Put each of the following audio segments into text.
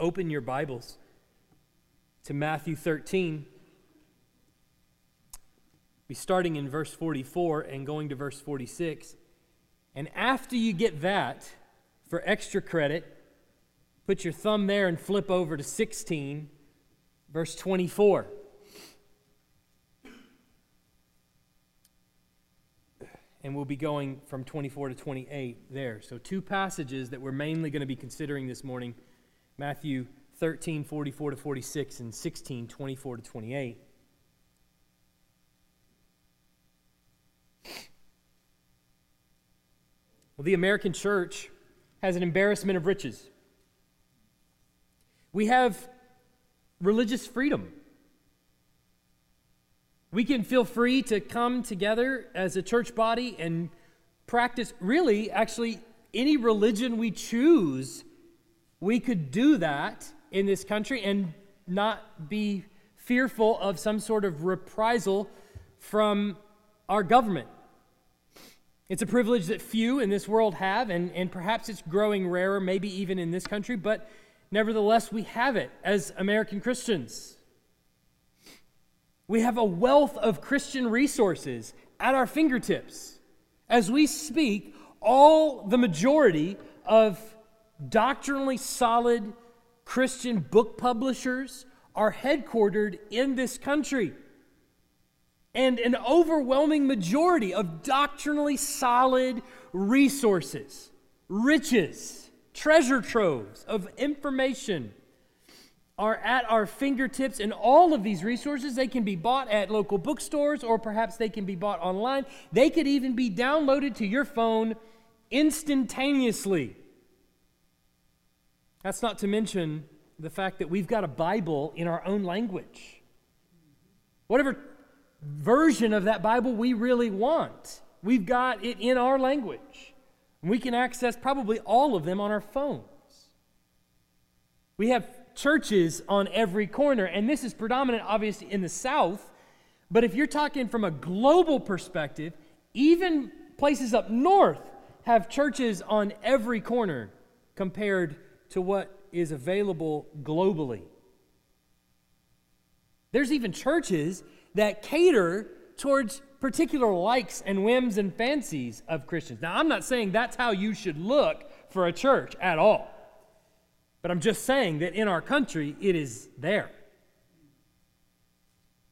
open your Bibles to Matthew 13. Be starting in verse 44 and going to verse 46. And after you get that, for extra credit, put your thumb there and flip over to 16, verse 24. and we'll be going from 24 to 28 there. So, two passages that we're mainly going to be considering this morning Matthew 13, 44 to 46, and 16, 24 to 28. Well, the American church has an embarrassment of riches. We have religious freedom. We can feel free to come together as a church body and practice, really, actually, any religion we choose. We could do that in this country and not be fearful of some sort of reprisal from our government. It's a privilege that few in this world have, and, and perhaps it's growing rarer, maybe even in this country, but nevertheless, we have it as American Christians. We have a wealth of Christian resources at our fingertips. As we speak, all the majority of doctrinally solid Christian book publishers are headquartered in this country. And an overwhelming majority of doctrinally solid resources, riches, treasure troves of information are at our fingertips, and all of these resources, they can be bought at local bookstores or perhaps they can be bought online. They could even be downloaded to your phone instantaneously. That's not to mention the fact that we've got a Bible in our own language. Whatever version of that Bible we really want, we've got it in our language. And We can access probably all of them on our phones. We have churches on every corner. And this is predominant, obviously, in the South. But if you're talking from a global perspective, even places up north have churches on every corner compared to what is available globally. There's even churches that cater towards particular likes and whims and fancies of Christians. Now, I'm not saying that's how you should look for a church at all. But I'm just saying that in our country, it is there.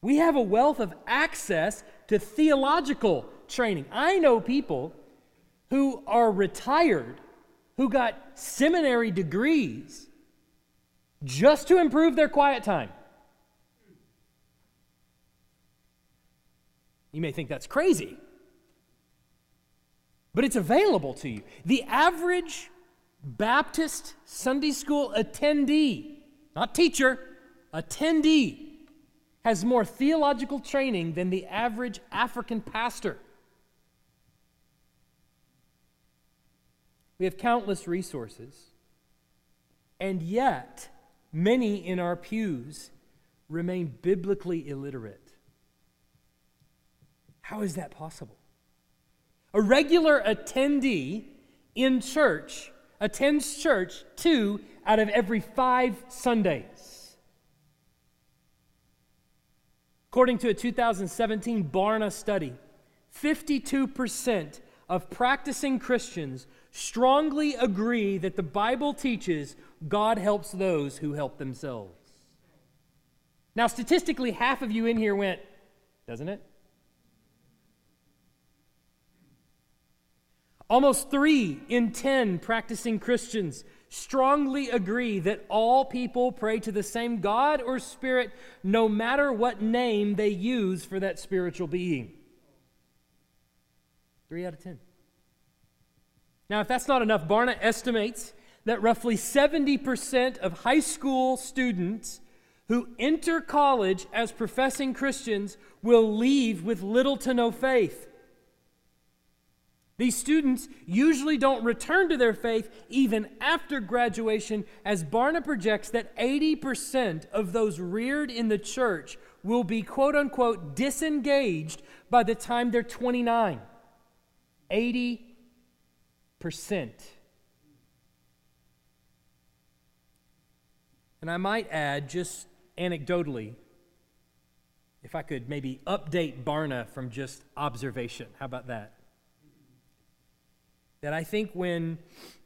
We have a wealth of access to theological training. I know people who are retired who got seminary degrees just to improve their quiet time. You may think that's crazy, but it's available to you. The average Baptist Sunday school attendee, not teacher, attendee, has more theological training than the average African pastor. We have countless resources, and yet many in our pews remain biblically illiterate. How is that possible? A regular attendee in church attends church two out of every five Sundays. According to a 2017 Barna study, 52% of practicing Christians strongly agree that the Bible teaches God helps those who help themselves. Now, statistically, half of you in here went, doesn't it? Almost three in ten practicing Christians strongly agree that all people pray to the same God or Spirit, no matter what name they use for that spiritual being. Three out of ten. Now, if that's not enough, Barna estimates that roughly 70% of high school students who enter college as professing Christians will leave with little to no faith. These students usually don't return to their faith even after graduation, as Barna projects that 80% of those reared in the church will be quote unquote disengaged by the time they're 29. 80%. And I might add, just anecdotally, if I could maybe update Barna from just observation. How about that? That I think when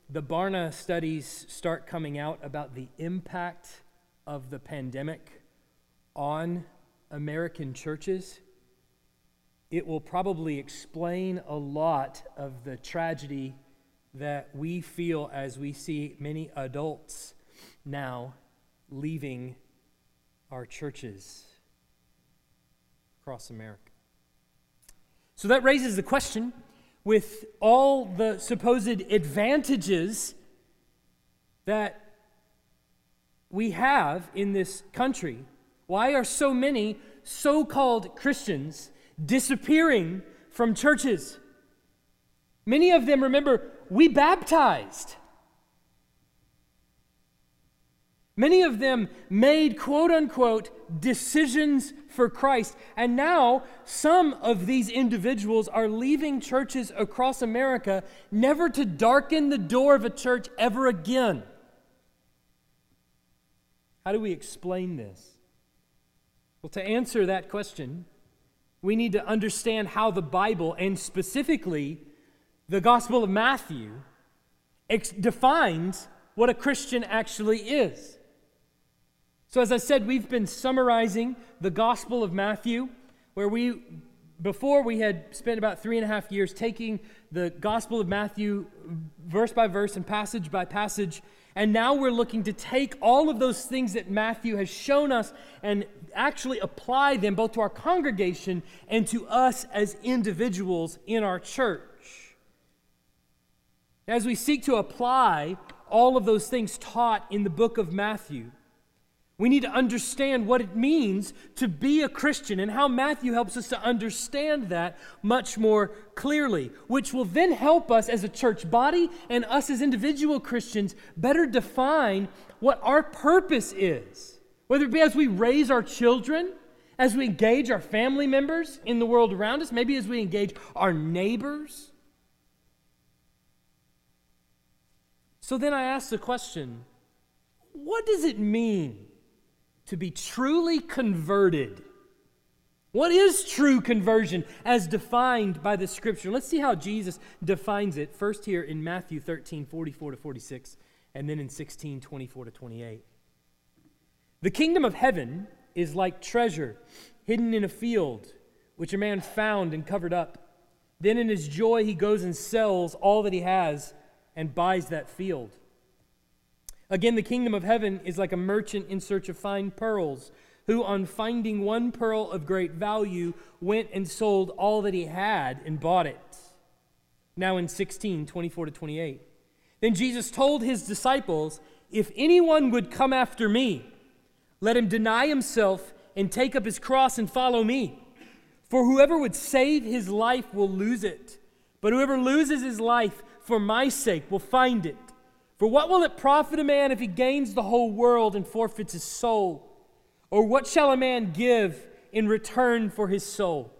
the Barna studies start coming out about the impact of the pandemic on American churches, it will probably explain a lot of the tragedy that we feel as we see many adults now leaving our churches across America. So that raises the question with all the supposed advantages that we have in this country, why are so many so called Christians disappearing from churches? Many of them, remember, we baptized. Many of them made quote unquote decisions for Christ. And now some of these individuals are leaving churches across America never to darken the door of a church ever again. How do we explain this? Well, to answer that question, we need to understand how the Bible, and specifically the Gospel of Matthew, ex- defines what a Christian actually is. So, as I said, we've been summarizing the Gospel of Matthew, where we, before we had spent about three and a half years taking the Gospel of Matthew verse by verse and passage by passage. And now we're looking to take all of those things that Matthew has shown us and actually apply them both to our congregation and to us as individuals in our church. As we seek to apply all of those things taught in the book of Matthew, we need to understand what it means to be a Christian and how Matthew helps us to understand that much more clearly, which will then help us as a church body and us as individual Christians better define what our purpose is. Whether it be as we raise our children, as we engage our family members in the world around us, maybe as we engage our neighbors. So then I ask the question what does it mean to be truly converted. What is true conversion as defined by the scripture? Let's see how Jesus defines it first here in Matthew 13, 44 to 46, and then in 16, 24 to 28. The kingdom of heaven is like treasure hidden in a field, which a man found and covered up. Then in his joy, he goes and sells all that he has and buys that field. Again, the kingdom of heaven is like a merchant in search of fine pearls, who, on finding one pearl of great value, went and sold all that he had and bought it. Now in 16, 24 to 28. Then Jesus told his disciples, If anyone would come after me, let him deny himself and take up his cross and follow me. For whoever would save his life will lose it, but whoever loses his life for my sake will find it. For what will it profit a man if he gains the whole world and forfeits his soul? Or what shall a man give in return for his soul?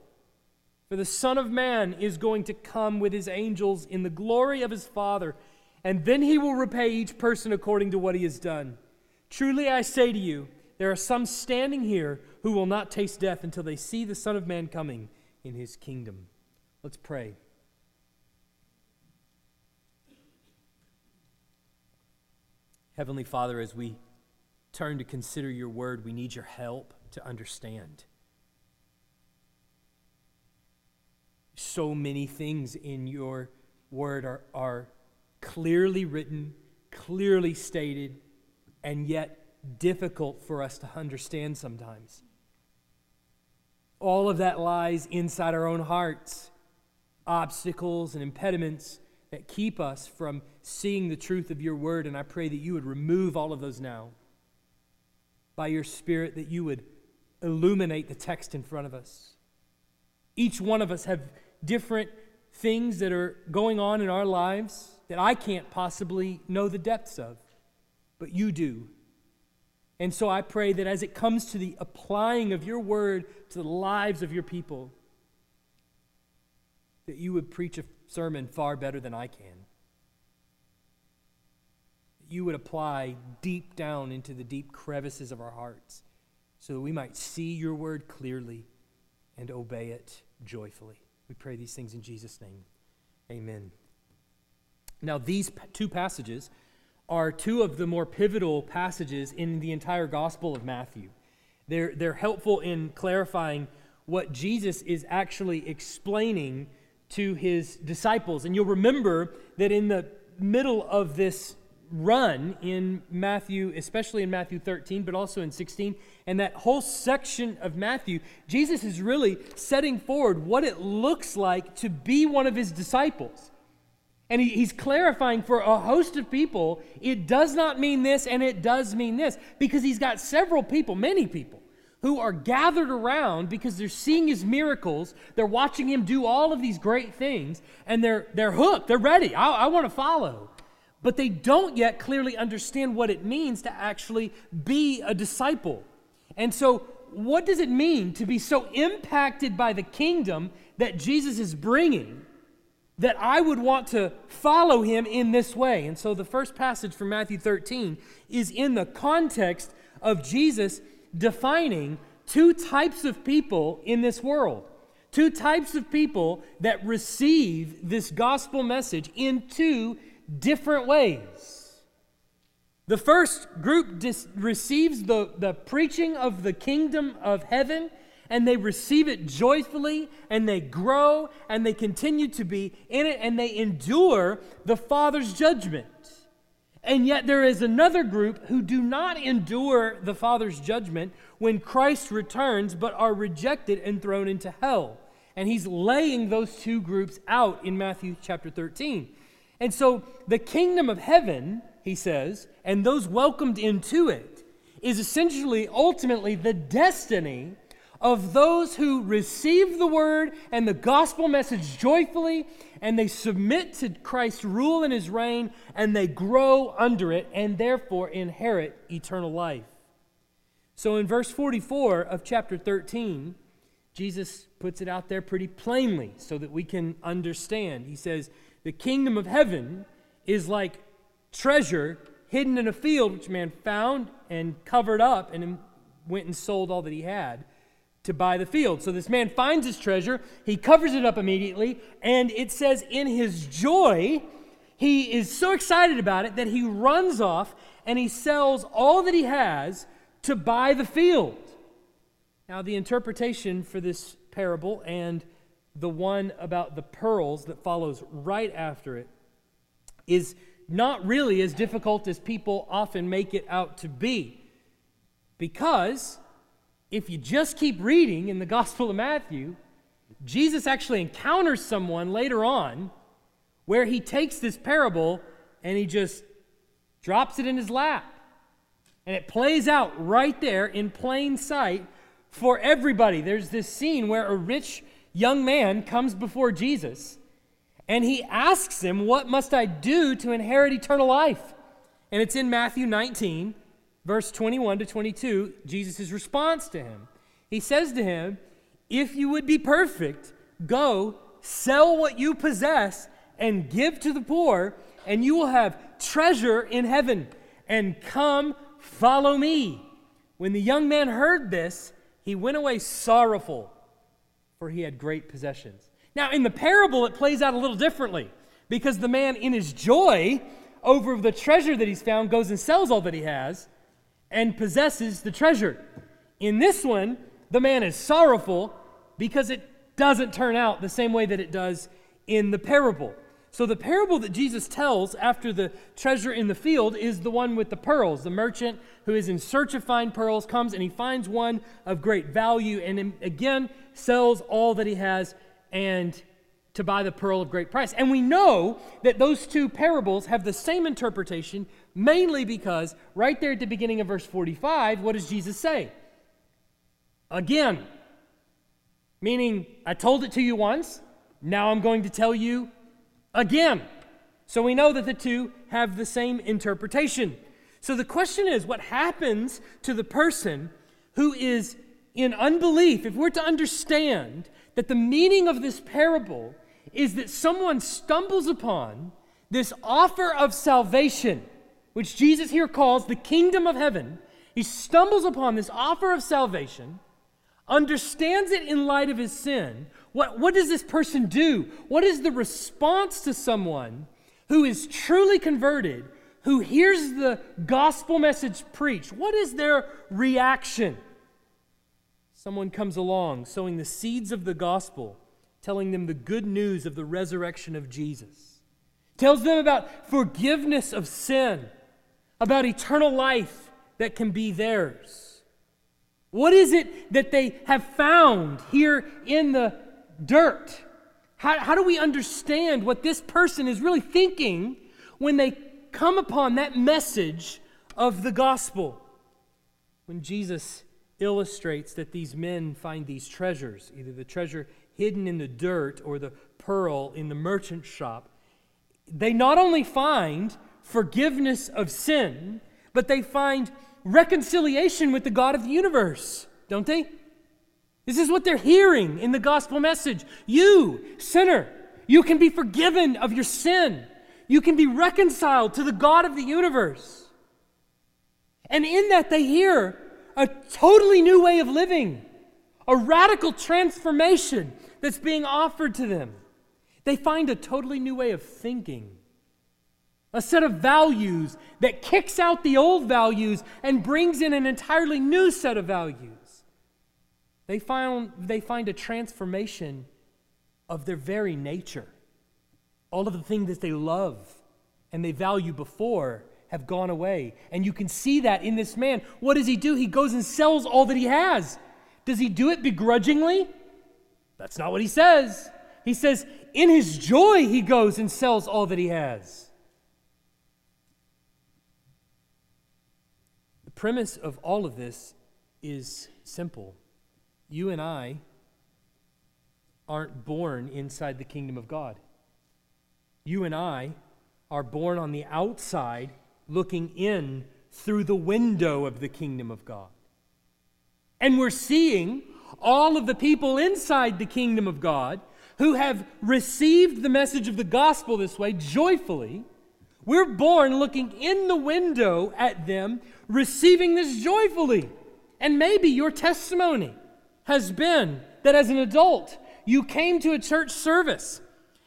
For the Son of Man is going to come with his angels in the glory of his Father, and then he will repay each person according to what he has done. Truly I say to you, there are some standing here who will not taste death until they see the Son of Man coming in his kingdom. Let's pray. Heavenly Father, as we turn to consider your word, we need your help to understand. So many things in your word are, are clearly written, clearly stated, and yet difficult for us to understand sometimes. All of that lies inside our own hearts obstacles and impediments that keep us from seeing the truth of your word. And I pray that you would remove all of those now by your Spirit, that you would illuminate the text in front of us. Each one of us have different things that are going on in our lives that I can't possibly know the depths of, but you do. And so I pray that as it comes to the applying of your word to the lives of your people, that you would preach a sermon far better than I can. you would apply deep down into the deep crevices of our hearts so that we might see your word clearly and obey it joyfully. We pray these things in Jesus' name. Amen. Now, these two passages are two of the more pivotal passages in the entire Gospel of Matthew. They're, they're helpful in clarifying what Jesus is actually explaining to his disciples. And you'll remember that in the middle of this run in Matthew, especially in Matthew 13, but also in 16, and that whole section of Matthew, Jesus is really setting forward what it looks like to be one of his disciples. And he, he's clarifying for a host of people, it does not mean this and it does mean this, because he's got several people, many people, who are gathered around because they're seeing his miracles, they're watching him do all of these great things, and they're, they're hooked, they're ready. I, I want to follow but they don't yet clearly understand what it means to actually be a disciple. And so, what does it mean to be so impacted by the kingdom that Jesus is bringing that I would want to follow him in this way? And so, the first passage from Matthew 13 is in the context of Jesus defining two types of people in this world. Two types of people that receive this gospel message in two different ways. The first group dis- receives the, the preaching of the kingdom of heaven, and they receive it joyfully, and they grow, and they continue to be in it, and they endure the Father's judgment. And yet, there is another group who do not endure the Father's judgment when Christ returns, but are rejected and thrown into hell. And he's laying those two groups out in Matthew chapter 13. And so the kingdom of heaven, he says, and those welcomed into it, is essentially, ultimately, the destiny of those who receive the word and the gospel message joyfully, and they submit to Christ's rule and his reign, and they grow under it, and therefore inherit eternal life. So in verse 44 of chapter 13, Jesus puts it out there pretty plainly so that we can understand. He says, the kingdom of heaven is like treasure hidden in a field, which man found and covered up and went and sold all that he had to buy the field. So this man finds his treasure, he covers it up immediately, and it says, in his joy, he is so excited about it that he runs off and he sells all that he has to buy the field. Now, the interpretation for this parable and the one about the pearls that follows right after it is not really as difficult as people often make it out to be. Because if you just keep reading in the Gospel of Matthew, Jesus actually encounters someone later on where he takes this parable and he just drops it in his lap. And it plays out right there in plain sight for everybody. There's this scene where a rich young man comes before Jesus and he asks him, What must I do to inherit eternal life? And it's in Matthew 19, verse 21 to 22, Jesus' response to him. He says to him, If you would be perfect, go sell what you possess and give to the poor, and you will have treasure in heaven. And come, follow me. When the young man heard this, he went away sorrowful for he had great possessions. Now, in the parable, it plays out a little differently because the man, in his joy over the treasure that he's found, goes and sells all that he has and possesses the treasure. In this one, the man is sorrowful because it doesn't turn out the same way that it does in the parable. So, the parable that Jesus tells after the treasure in the field is the one with the pearls. The merchant who is in search of fine pearls comes and he finds one of great value and again sells all that he has and to buy the pearl of great price. And we know that those two parables have the same interpretation, mainly because right there at the beginning of verse 45, what does Jesus say? Again, meaning, I told it to you once, now I'm going to tell you again. So we know that the two have the same interpretation. So the question is what happens to the person who is in unbelief? If we're to understand that the meaning of this parable is that someone stumbles upon this offer of salvation, which Jesus here calls the kingdom of heaven, he stumbles upon this offer of salvation, understands it in light of his sin. What, what does this person do? What is the response to someone who is truly converted, who hears the gospel message preached? What is their reaction? Someone comes along sowing the seeds of the gospel, telling them the good news of the resurrection of Jesus, tells them about forgiveness of sin, about eternal life that can be theirs? What is it that they have found here in the dirt? How, how do we understand what this person is really thinking when they come upon that message of the gospel? When Jesus illustrates that these men find these treasures, either the treasure hidden in the dirt or the pearl in the merchant shop, they not only find forgiveness of sin, but they find reconciliation with the God of the universe, don't they? This is what they're hearing in the gospel message. You, sinner, you can be forgiven of your sin. You can be reconciled to the God of the universe. And in that, they hear a totally new way of living, a radical transformation that's being offered to them. They find a totally new way of thinking a set of values that kicks out the old values and brings in an entirely new set of values. They find, they find a transformation of their very nature. All of the things that they love and they value before have gone away. And you can see that in this man. What does he do? He goes and sells all that he has. Does he do it begrudgingly? That's not what he says. He says, in his joy, he goes and sells all that he has. Premise of all of this is simple. You and I aren't born inside the kingdom of God. You and I are born on the outside, looking in through the window of the kingdom of God. And we're seeing all of the people inside the kingdom of God who have received the message of the gospel this way joyfully. We're born looking in the window at them, receiving this joyfully. And maybe your testimony has been that as an adult, you came to a church service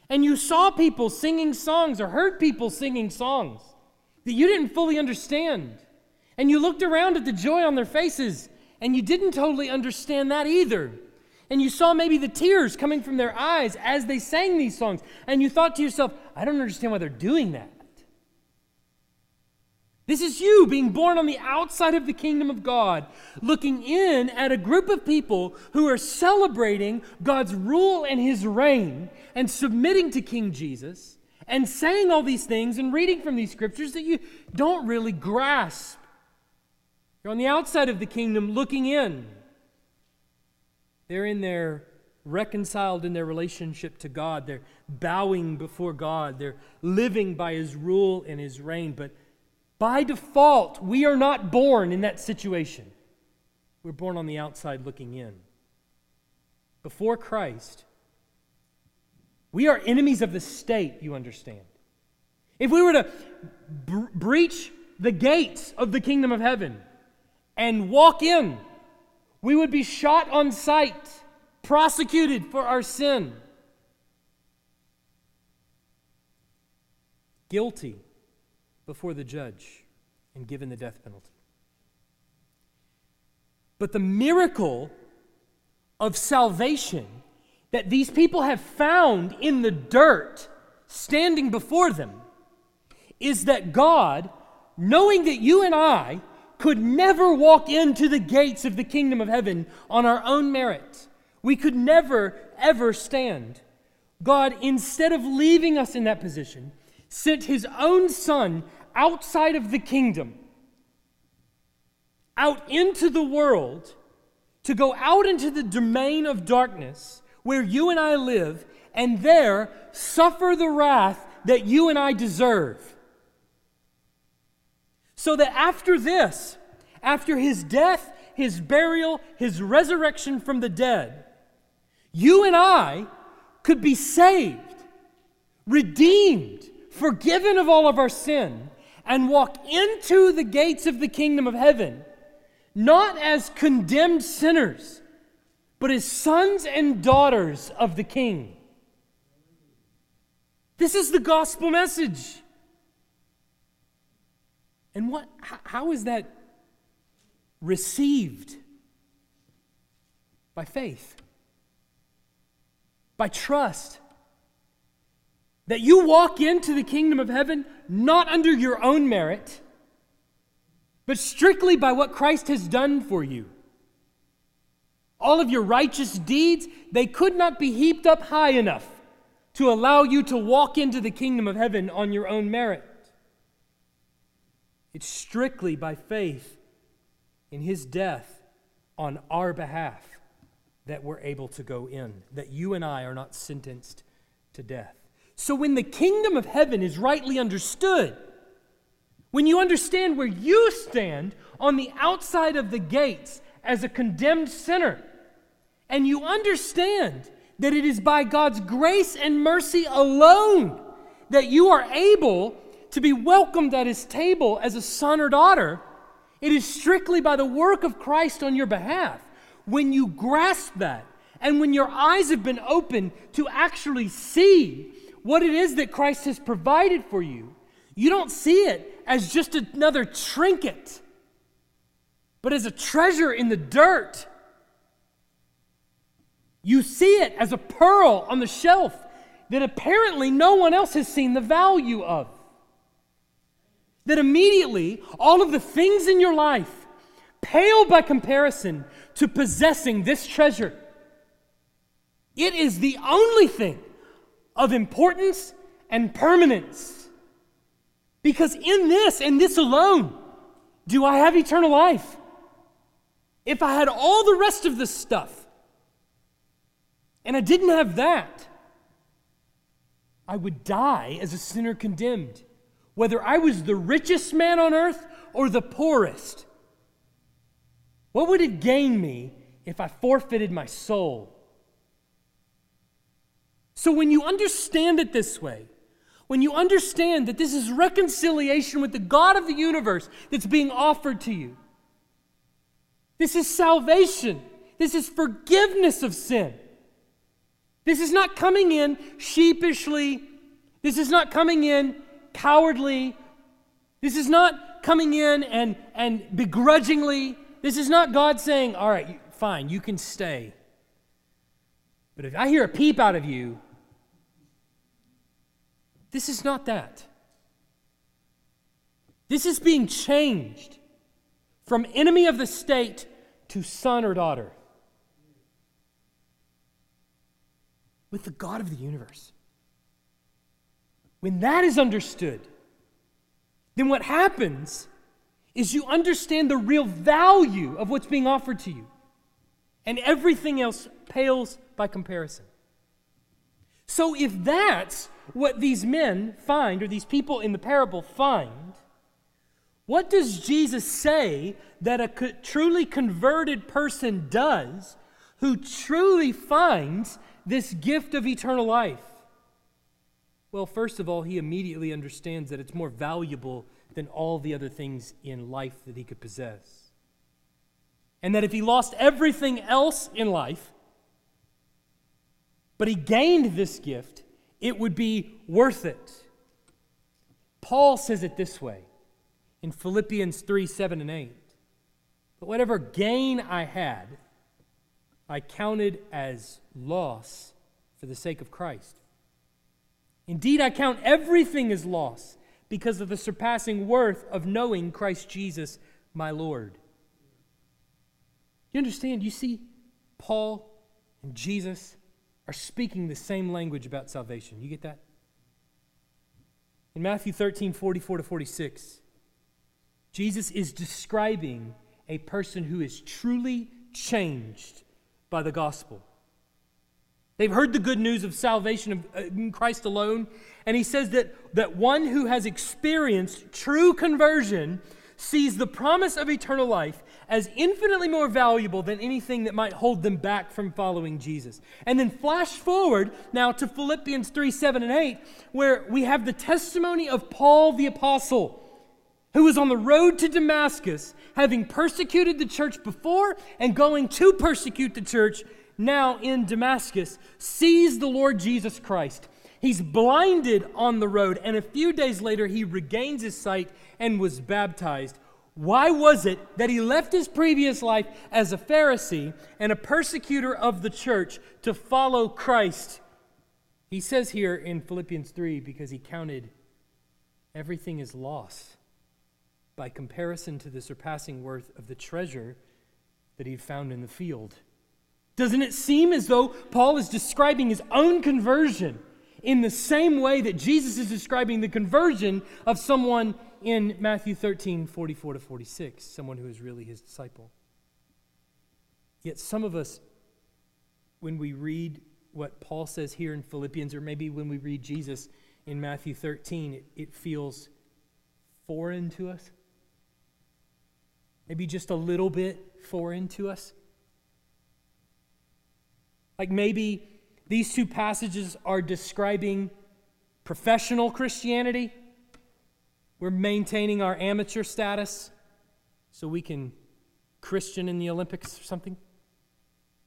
and you saw people singing songs or heard people singing songs that you didn't fully understand. And you looked around at the joy on their faces and you didn't totally understand that either. And you saw maybe the tears coming from their eyes as they sang these songs. And you thought to yourself, I don't understand why they're doing that. This is you being born on the outside of the kingdom of God, looking in at a group of people who are celebrating God's rule and his reign and submitting to King Jesus and saying all these things and reading from these scriptures that you don't really grasp. You're on the outside of the kingdom looking in. They're in there reconciled in their relationship to God. They're bowing before God. They're living by his rule and his reign. But by default, we are not born in that situation. We're born on the outside looking in. Before Christ, we are enemies of the state, you understand. If we were to b- breach the gates of the kingdom of heaven and walk in, we would be shot on sight, prosecuted for our sin, guilty before the judge and given the death penalty. But the miracle of salvation that these people have found in the dirt standing before them is that God, knowing that you and I could never walk into the gates of the kingdom of heaven on our own merit, we could never, ever stand. God, instead of leaving us in that position, sent his own son outside of the kingdom, out into the world, to go out into the domain of darkness where you and I live, and there suffer the wrath that you and I deserve. So that after this, after his death, his burial, his resurrection from the dead, you and I could be saved, redeemed, forgiven of all of our sin, and walk into the gates of the kingdom of heaven, not as condemned sinners, but as sons and daughters of the King. This is the gospel message. And what how is that received? By faith. By trust. That you walk into the kingdom of heaven not under your own merit, but strictly by what Christ has done for you. All of your righteous deeds, they could not be heaped up high enough to allow you to walk into the kingdom of heaven on your own merit. It's strictly by faith in his death on our behalf that we're able to go in, that you and I are not sentenced to death. So when the kingdom of heaven is rightly understood, when you understand where you stand on the outside of the gates as a condemned sinner, and you understand that it is by God's grace and mercy alone that you are able to be welcomed at his table as a son or daughter, it is strictly by the work of Christ on your behalf. When you grasp that, and when your eyes have been opened to actually see what it is that Christ has provided for you, you don't see it as just another trinket, but as a treasure in the dirt. You see it as a pearl on the shelf that apparently no one else has seen the value of that immediately all of the things in your life pale by comparison to possessing this treasure. It is the only thing of importance and permanence. Because in this and this alone do I have eternal life. If I had all the rest of this stuff and I didn't have that, I would die as a sinner condemned whether I was the richest man on earth or the poorest. What would it gain me if I forfeited my soul? So, when you understand it this way, when you understand that this is reconciliation with the God of the universe that's being offered to you, this is salvation, this is forgiveness of sin. This is not coming in sheepishly, this is not coming in cowardly. This is not coming in and, and begrudgingly. This is not God saying, All right, fine, you can stay. But if I hear a peep out of you, this is not that. This is being changed from enemy of the state to son or daughter with the God of the universe. When that is understood, then what happens is you understand the real value of what's being offered to you, and everything else pales by comparison. So, if that's what these men find, or these people in the parable find, what does Jesus say that a co- truly converted person does who truly finds this gift of eternal life? Well, first of all, he immediately understands that it's more valuable than all the other things in life that he could possess. And that if he lost everything else in life, but he gained this gift, it would be worth it. Paul says it this way in Philippians 3 7 and 8. But whatever gain I had, I counted as loss for the sake of Christ. Indeed, I count everything as loss because of the surpassing worth of knowing Christ Jesus, my Lord. You understand? You see, Paul and Jesus are speaking the same language about salvation. You get that? In Matthew 13, 44 to 46, Jesus is describing a person who is truly changed by the gospel. They've heard the good news of salvation uh, in Christ alone. And he says that, that one who has experienced true conversion sees the promise of eternal life as infinitely more valuable than anything that might hold them back from following Jesus. And then flash forward now to Philippians 3 7 and 8, where we have the testimony of Paul the Apostle. who was on the road to Damascus, having persecuted the church before and going to persecute the church now in Damascus, sees the Lord Jesus Christ. He's blinded on the road, and a few days later, he regains his sight and was baptized. Why was it that he left his previous life as a Pharisee and a persecutor of the church to follow Christ? He says here in Philippians 3 because he counted everything as loss by comparison to the surpassing worth of the treasure that he'd found in the field. Doesn't it seem as though Paul is describing his own conversion in the same way that Jesus is describing the conversion of someone in Matthew 13, 44 to 46, someone who is really his disciple? Yet some of us, when we read what Paul says here in Philippians, or maybe when we read Jesus in Matthew 13, it, it feels foreign to us. Maybe just a little bit foreign to us. Like maybe these two passages are describing professional Christianity. We're maintaining our amateur status so we can Christian in the Olympics or something.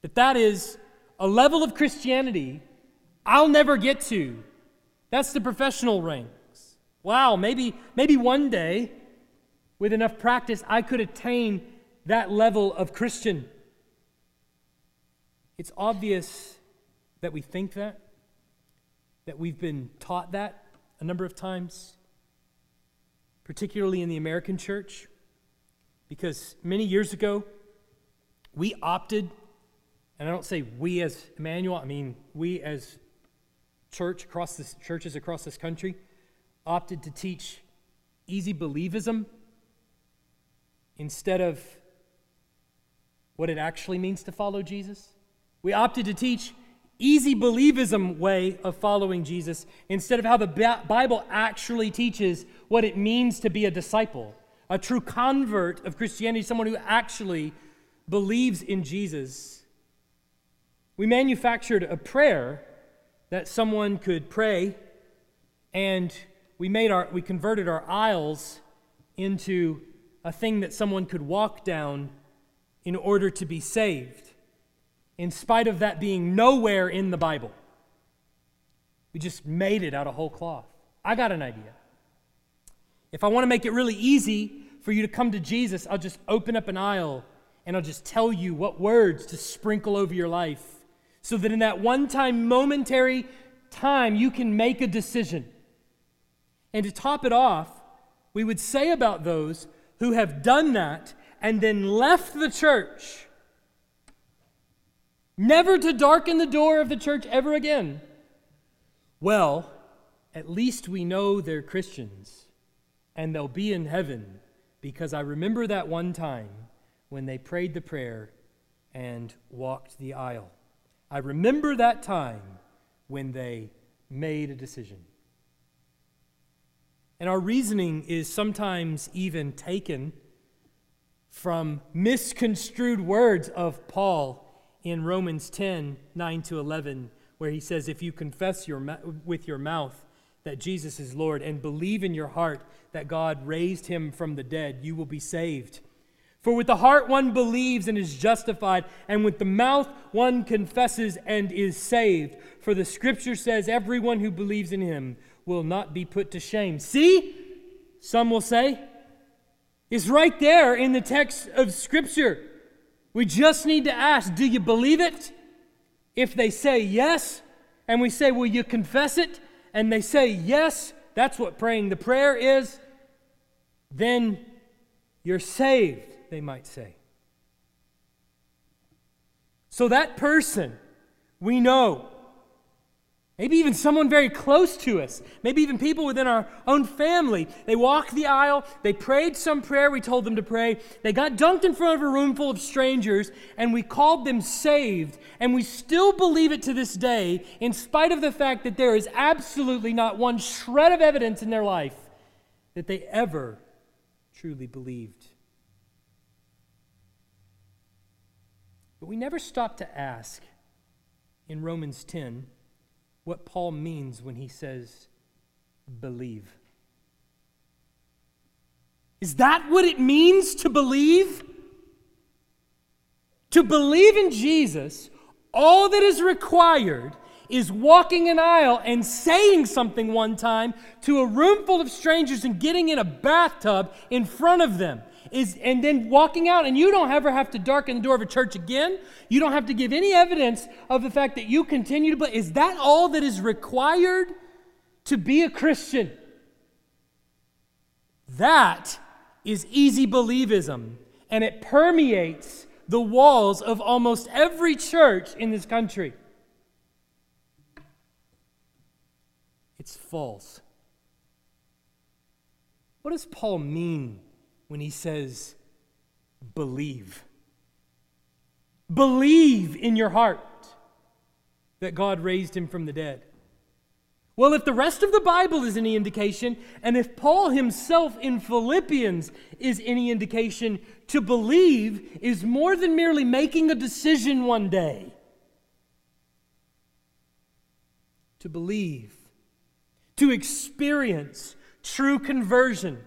That that is a level of Christianity I'll never get to. That's the professional ranks. Wow, maybe maybe one day with enough practice I could attain that level of Christian. It's obvious that we think that, that we've been taught that a number of times, particularly in the American church, because many years ago, we opted, and I don't say we as Emmanuel, I mean we as church across this, churches across this country, opted to teach easy believism instead of what it actually means to follow Jesus. We opted to teach easy believism way of following Jesus instead of how the Bible actually teaches what it means to be a disciple, a true convert of Christianity, someone who actually believes in Jesus. We manufactured a prayer that someone could pray and we made our we converted our aisles into a thing that someone could walk down in order to be saved in spite of that being nowhere in the Bible. We just made it out of whole cloth. I got an idea. If I want to make it really easy for you to come to Jesus, I'll just open up an aisle and I'll just tell you what words to sprinkle over your life so that in that one time, momentary time, you can make a decision. And to top it off, we would say about those who have done that and then left the church never to darken the door of the church ever again. Well, at least we know they're Christians and they'll be in heaven because I remember that one time when they prayed the prayer and walked the aisle. I remember that time when they made a decision. And our reasoning is sometimes even taken from misconstrued words of Paul in Romans 10 9 to 11, where he says, If you confess your, with your mouth that Jesus is Lord and believe in your heart that God raised him from the dead, you will be saved. For with the heart one believes and is justified, and with the mouth one confesses and is saved. For the scripture says, Everyone who believes in him will not be put to shame. See, some will say, it's right there in the text of scripture. We just need to ask do you believe it? If they say yes, and we say, Will you confess it? And they say yes, that's what praying the prayer is, then you're saved, they might say. So that person we know Maybe even someone very close to us. Maybe even people within our own family. They walked the aisle, they prayed some prayer we told them to pray, they got dunked in front of a room full of strangers, and we called them saved. And we still believe it to this day, in spite of the fact that there is absolutely not one shred of evidence in their life that they ever truly believed. But we never stop to ask in Romans 10 what Paul means when he says believe. Is that what it means to believe? To believe in Jesus, all that is required is walking an aisle and saying something one time to a room full of strangers and getting in a bathtub in front of them. Is, and then walking out, and you don't ever have to darken the door of a church again. You don't have to give any evidence of the fact that you continue to believe. Is that all that is required to be a Christian? That is easy believism, and it permeates the walls of almost every church in this country. It's false. What does Paul mean when he says, believe? Believe in your heart that God raised him from the dead. Well, if the rest of the Bible is any indication, and if Paul himself in Philippians is any indication, to believe is more than merely making a decision one day. To believe, to experience true conversion.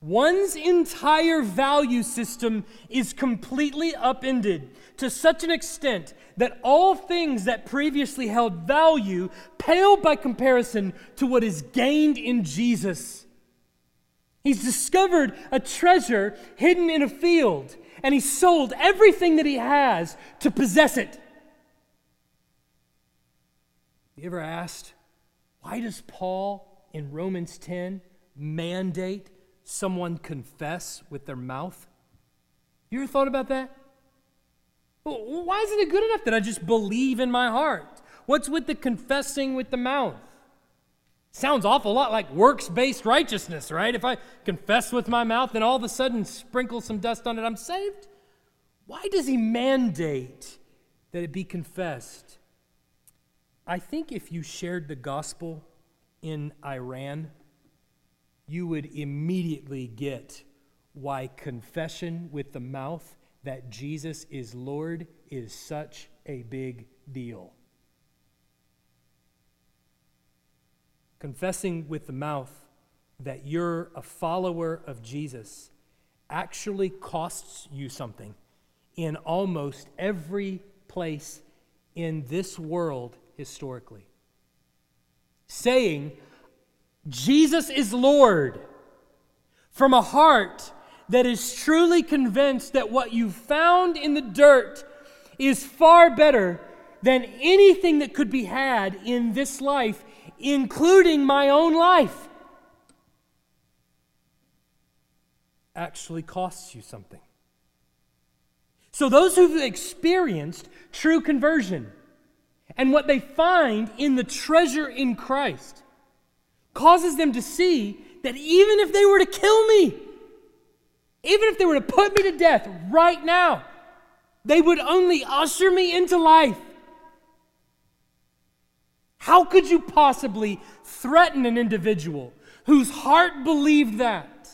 One's entire value system is completely upended to such an extent that all things that previously held value pale by comparison to what is gained in Jesus. He's discovered a treasure hidden in a field, and he sold everything that he has to possess it. You ever asked, why does Paul in Romans 10 mandate someone confess with their mouth? You ever thought about that? why isn't it good enough that I just believe in my heart? What's with the confessing with the mouth? Sounds awful lot like works based righteousness, right? If I confess with my mouth and all of a sudden sprinkle some dust on it, I'm saved. Why does he mandate that it be confessed? I think if you shared the gospel in Iran, you would immediately get why confession with the mouth that Jesus is Lord is such a big deal. confessing with the mouth that you're a follower of Jesus actually costs you something in almost every place in this world historically. Saying, Jesus is Lord, from a heart that is truly convinced that what you found in the dirt is far better than anything that could be had in this life including my own life, actually costs you something. So, those who've experienced true conversion and what they find in the treasure in Christ causes them to see that even if they were to kill me, even if they were to put me to death right now, they would only usher me into life how could you possibly threaten an individual whose heart believed that?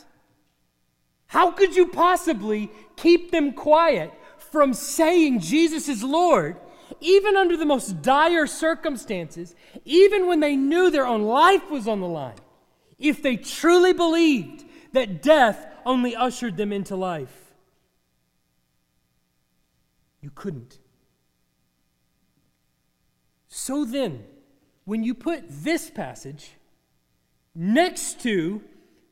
How could you possibly keep them quiet from saying Jesus is Lord, even under the most dire circumstances, even when they knew their own life was on the line, if they truly believed that death only ushered them into life? You couldn't. So then, when you put this passage next to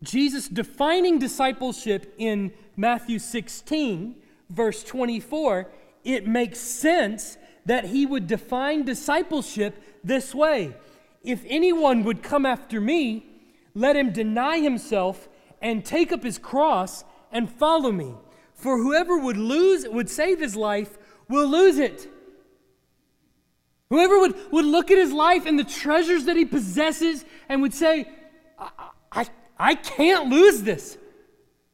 Jesus defining discipleship in Matthew 16, verse 24, it makes sense that he would define discipleship this way If anyone would come after me, let him deny himself and take up his cross and follow me. For whoever would lose would save his life will lose it. Whoever would, would look at his life and the treasures that he possesses and would say, I, I, I can't lose this.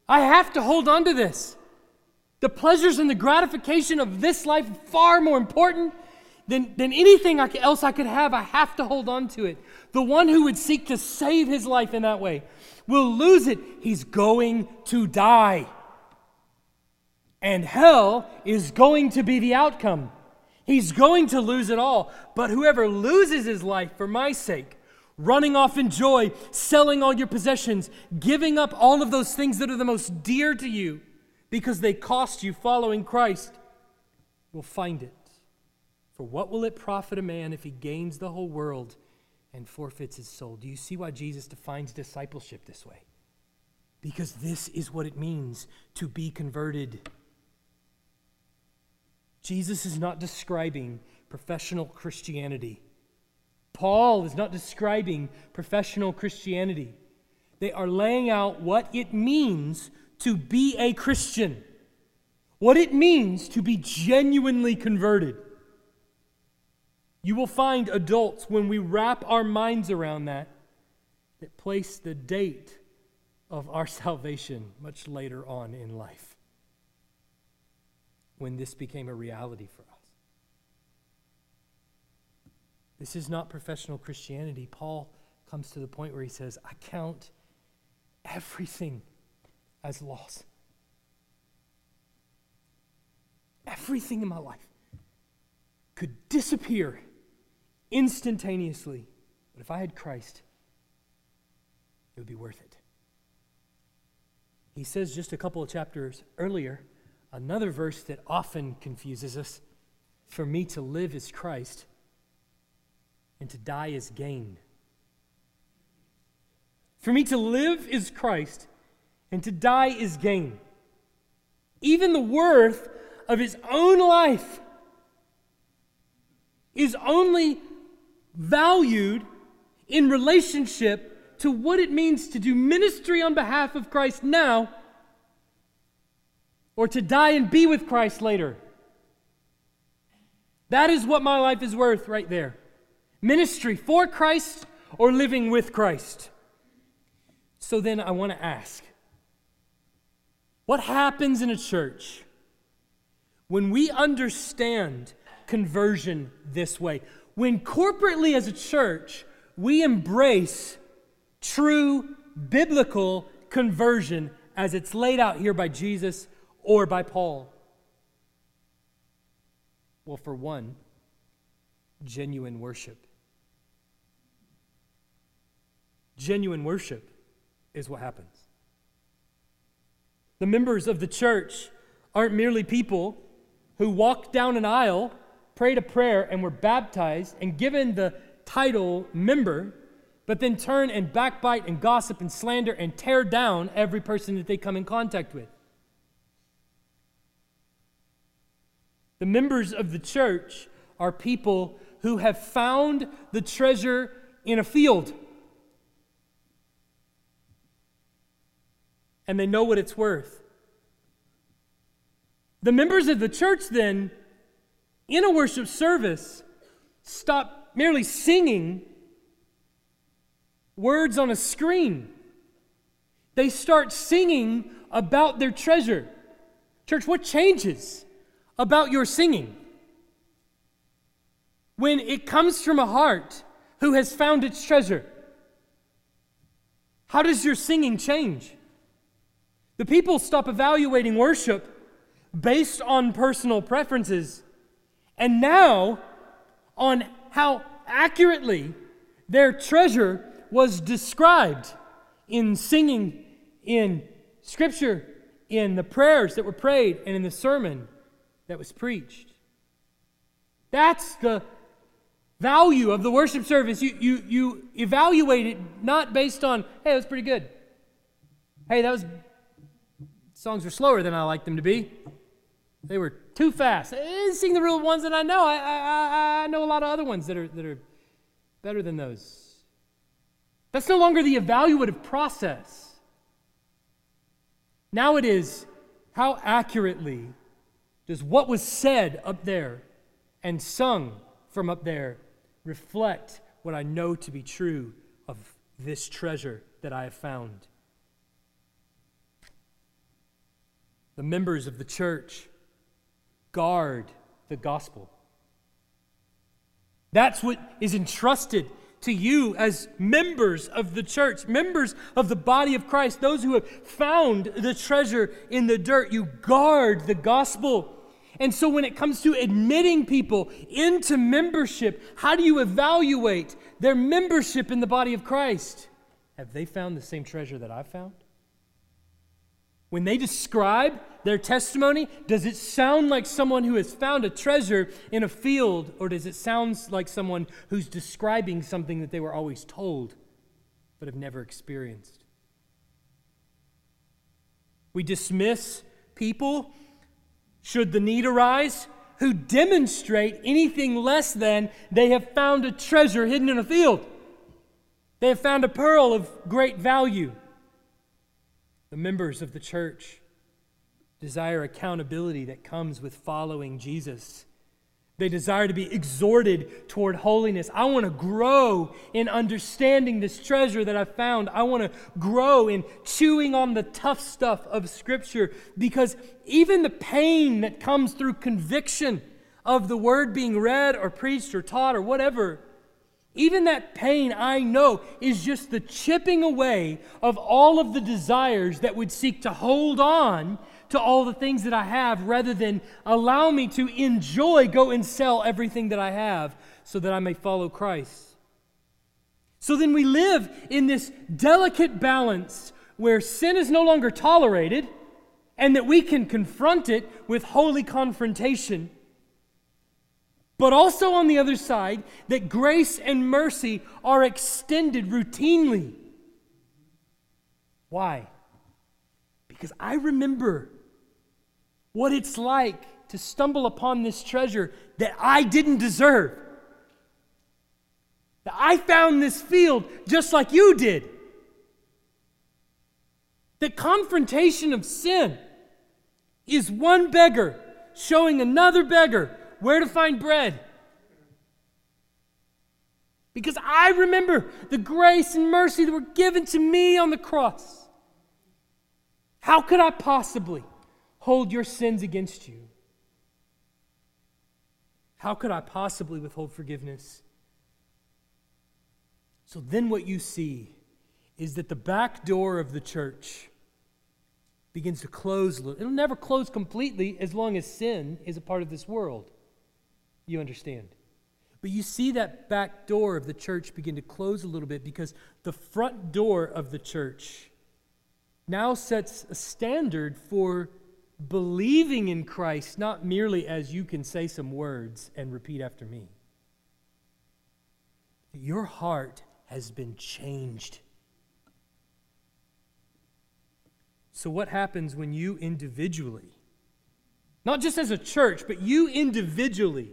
I have to hold on to this. The pleasures and the gratification of this life far more important than, than anything else I could have. I have to hold on to it. The one who would seek to save his life in that way will lose it. He's going to die. And hell is going to be the outcome. He's going to lose it all. But whoever loses his life for my sake running off in joy, selling all your possessions, giving up all of those things that are the most dear to you because they cost you following Christ, will find it. For what will it profit a man if he gains the whole world and forfeits his soul? Do you see why Jesus defines discipleship this way? Because this is what it means to be converted. Jesus is not describing professional Christianity. Paul is not describing professional Christianity. They are laying out what it means to be a Christian, what it means to be genuinely converted. You will find adults, when we wrap our minds around that, that place the date of our salvation much later on in life when this became a reality for us. This is not professional Christianity. Paul comes to the point where he says, I count everything as loss. Everything in my life could disappear instantaneously. But if I had Christ, it would be worth it. He says just a couple of chapters earlier, another verse that often confuses us for me to live is Christ and to die is gain. For me to live is Christ, and to die is gain. Even the worth of his own life is only valued in relationship to what it means to do ministry on behalf of Christ now or to die and be with Christ later. That is what my life is worth right there. Ministry for Christ or living with Christ? So then I want to ask what happens in a church when we understand conversion this way? When corporately as a church, we embrace true biblical conversion as it's laid out here by Jesus or by Paul? Well, for one, genuine worship. Genuine worship is what happens. The members of the church aren't merely people who walked down an aisle, prayed a prayer, and were baptized and given the title member, but then turn and backbite and gossip and slander and tear down every person that they come in contact with. The members of the church are people who have found the treasure in a field. And they know what it's worth. The members of the church then, in a worship service, stop merely singing words on a screen. They start singing about their treasure. Church, what changes about your singing? When it comes from a heart who has found its treasure, how does your singing change? The people stop evaluating worship based on personal preferences and now on how accurately their treasure was described in singing, in scripture, in the prayers that were prayed, and in the sermon that was preached. That's the value of the worship service. You, you, you evaluate it not based on, hey, that was pretty good. Hey, that was Songs were slower than I like them to be. They were too fast. I didn't sing the real ones that I know. I, I, I know a lot of other ones that are, that are better than those. That's no longer the evaluative process. Now it is how accurately does what was said up there and sung from up there reflect what I know to be true of this treasure that I have found? The members of the church guard the gospel. That's what is entrusted to you as members of the church, members of the body of Christ, those who have found the treasure in the dirt. You guard the gospel. And so, when it comes to admitting people into membership, how do you evaluate their membership in the body of Christ? Have they found the same treasure that I've found? When they describe their testimony, does it sound like someone who has found a treasure in a field, or does it sound like someone who's describing something that they were always told but have never experienced? We dismiss people, should the need arise, who demonstrate anything less than they have found a treasure hidden in a field. They have found a pearl of great value. The members of the church desire accountability that comes with following Jesus. They desire to be exhorted toward holiness. I want to grow in understanding this treasure that I've found. I want to grow in chewing on the tough stuff of Scripture because even the pain that comes through conviction of the word being read or preached or taught or whatever even that pain, I know, is just the chipping away of all of the desires that would seek to hold on to all the things that I have rather than allow me to enjoy, go and sell everything that I have so that I may follow Christ. So then we live in this delicate balance where sin is no longer tolerated and that we can confront it with holy confrontation but also on the other side, that grace and mercy are extended routinely. Why? Because I remember what it's like to stumble upon this treasure that I didn't deserve. That I found this field just like you did. The confrontation of sin is one beggar showing another beggar where to find bread. Because I remember the grace and mercy that were given to me on the cross. How could I possibly hold your sins against you? How could I possibly withhold forgiveness? So then, what you see is that the back door of the church begins to close. It'll never close completely as long as sin is a part of this world you understand. But you see that back door of the church begin to close a little bit because the front door of the church now sets a standard for believing in Christ, not merely as you can say some words and repeat after me. Your heart has been changed. So, what happens when you individually, not just as a church, but you individually,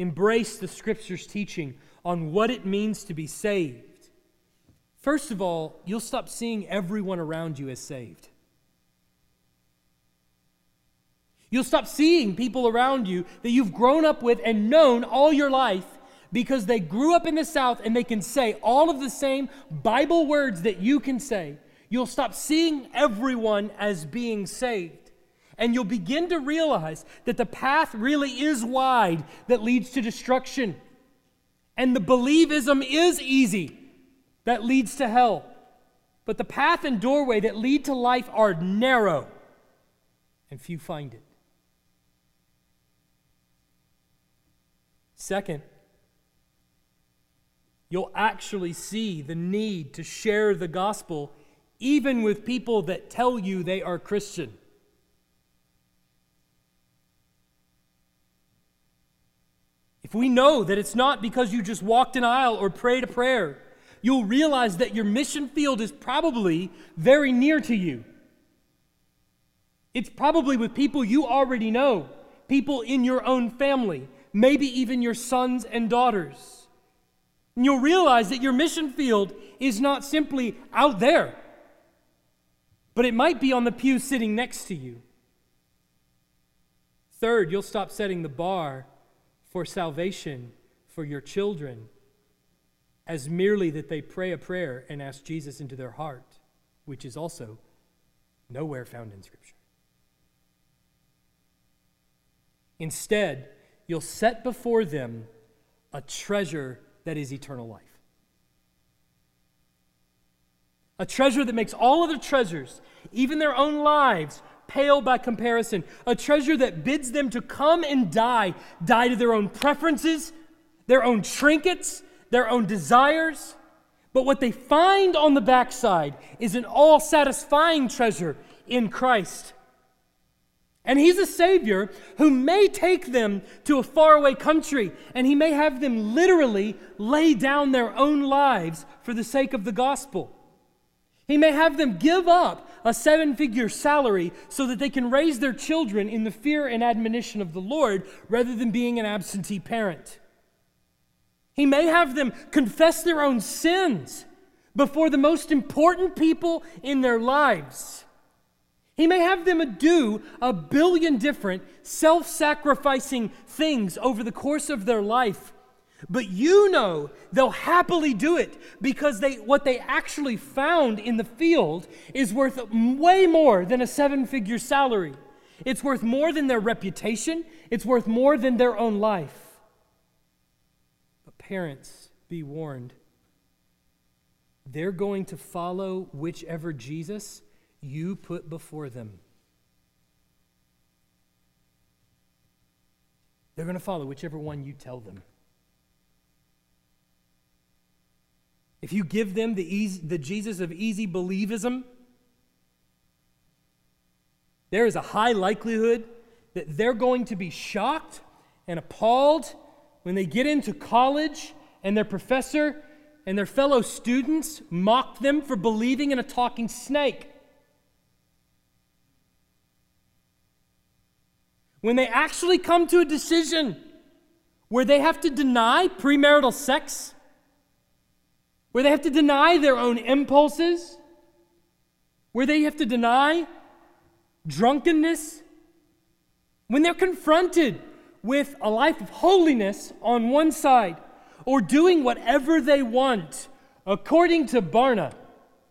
embrace the scripture's teaching on what it means to be saved, first of all, you'll stop seeing everyone around you as saved. You'll stop seeing people around you that you've grown up with and known all your life because they grew up in the South and they can say all of the same Bible words that you can say. You'll stop seeing everyone as being saved and you'll begin to realize that the path really is wide that leads to destruction. And the believism is easy that leads to hell. But the path and doorway that lead to life are narrow, and few find it. Second, you'll actually see the need to share the gospel even with people that tell you they are Christian. If we know that it's not because you just walked an aisle or prayed a prayer, you'll realize that your mission field is probably very near to you. It's probably with people you already know, people in your own family, maybe even your sons and daughters. And you'll realize that your mission field is not simply out there, but it might be on the pew sitting next to you. Third, you'll stop setting the bar for salvation for your children as merely that they pray a prayer and ask Jesus into their heart, which is also nowhere found in Scripture. Instead, you'll set before them a treasure that is eternal life. A treasure that makes all other treasures, even their own lives, pale by comparison, a treasure that bids them to come and die, die to their own preferences, their own trinkets, their own desires. But what they find on the backside is an all satisfying treasure in Christ. And He's a Savior who may take them to a faraway country, and He may have them literally lay down their own lives for the sake of the gospel. He may have them give up a seven figure salary so that they can raise their children in the fear and admonition of the Lord rather than being an absentee parent. He may have them confess their own sins before the most important people in their lives. He may have them do a billion different self sacrificing things over the course of their life but you know they'll happily do it because they, what they actually found in the field is worth way more than a seven figure salary. It's worth more than their reputation, it's worth more than their own life. But parents, be warned. They're going to follow whichever Jesus you put before them. They're going to follow whichever one you tell them. If you give them the, easy, the Jesus of easy believism, there is a high likelihood that they're going to be shocked and appalled when they get into college and their professor and their fellow students mock them for believing in a talking snake. When they actually come to a decision where they have to deny premarital sex where they have to deny their own impulses, where they have to deny drunkenness, when they're confronted with a life of holiness on one side or doing whatever they want, according to Barna,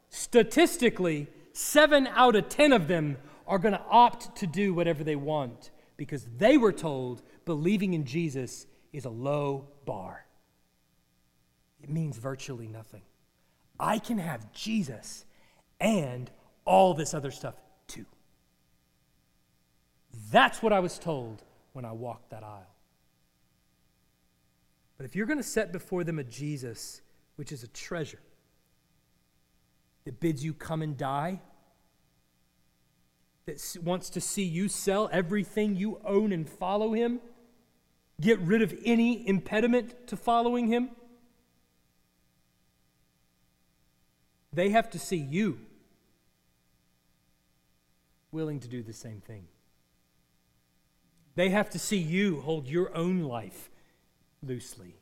statistically, seven out of ten of them are going to opt to do whatever they want because they were told believing in Jesus is a low bar it means virtually nothing. I can have Jesus and all this other stuff too. That's what I was told when I walked that aisle. But if you're going to set before them a Jesus, which is a treasure, that bids you come and die, that wants to see you sell everything you own and follow him, get rid of any impediment to following him, They have to see you willing to do the same thing. They have to see you hold your own life loosely.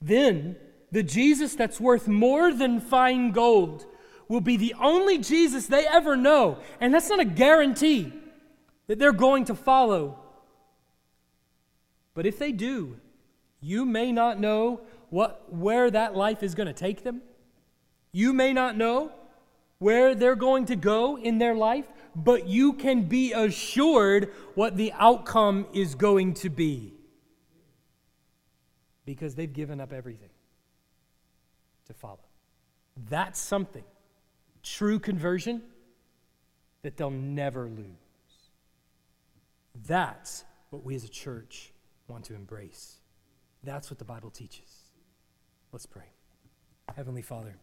Then, the Jesus that's worth more than fine gold will be the only Jesus they ever know. And that's not a guarantee that they're going to follow. But if they do, you may not know what, where that life is going to take them. You may not know where they're going to go in their life, but you can be assured what the outcome is going to be. Because they've given up everything to follow. That's something, true conversion, that they'll never lose. That's what we as a church want to embrace. That's what the Bible teaches. Let's pray. Heavenly Father,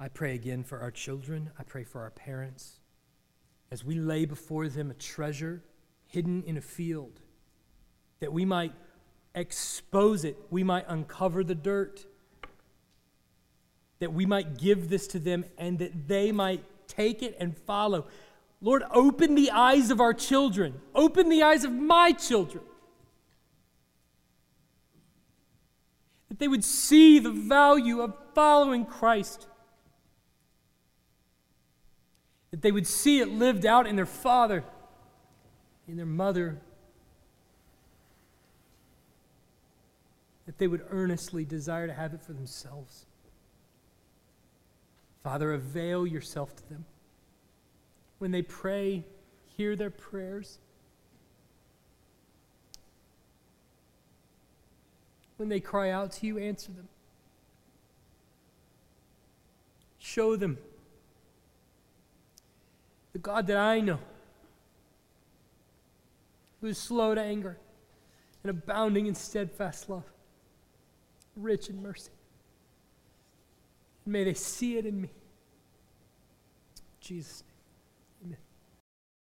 I pray again for our children. I pray for our parents. As we lay before them a treasure hidden in a field, that we might expose it, we might uncover the dirt, that we might give this to them, and that they might take it and follow. Lord, open the eyes of our children, open the eyes of my children they would see the value of following Christ, that they would see it lived out in their father, in their mother, that they would earnestly desire to have it for themselves. Father, avail yourself to them. When they pray, hear their prayers. When they cry out to you, answer them. Show them the God that I know, who is slow to anger and abounding in steadfast love, rich in mercy. May they see it in me. In Jesus' name.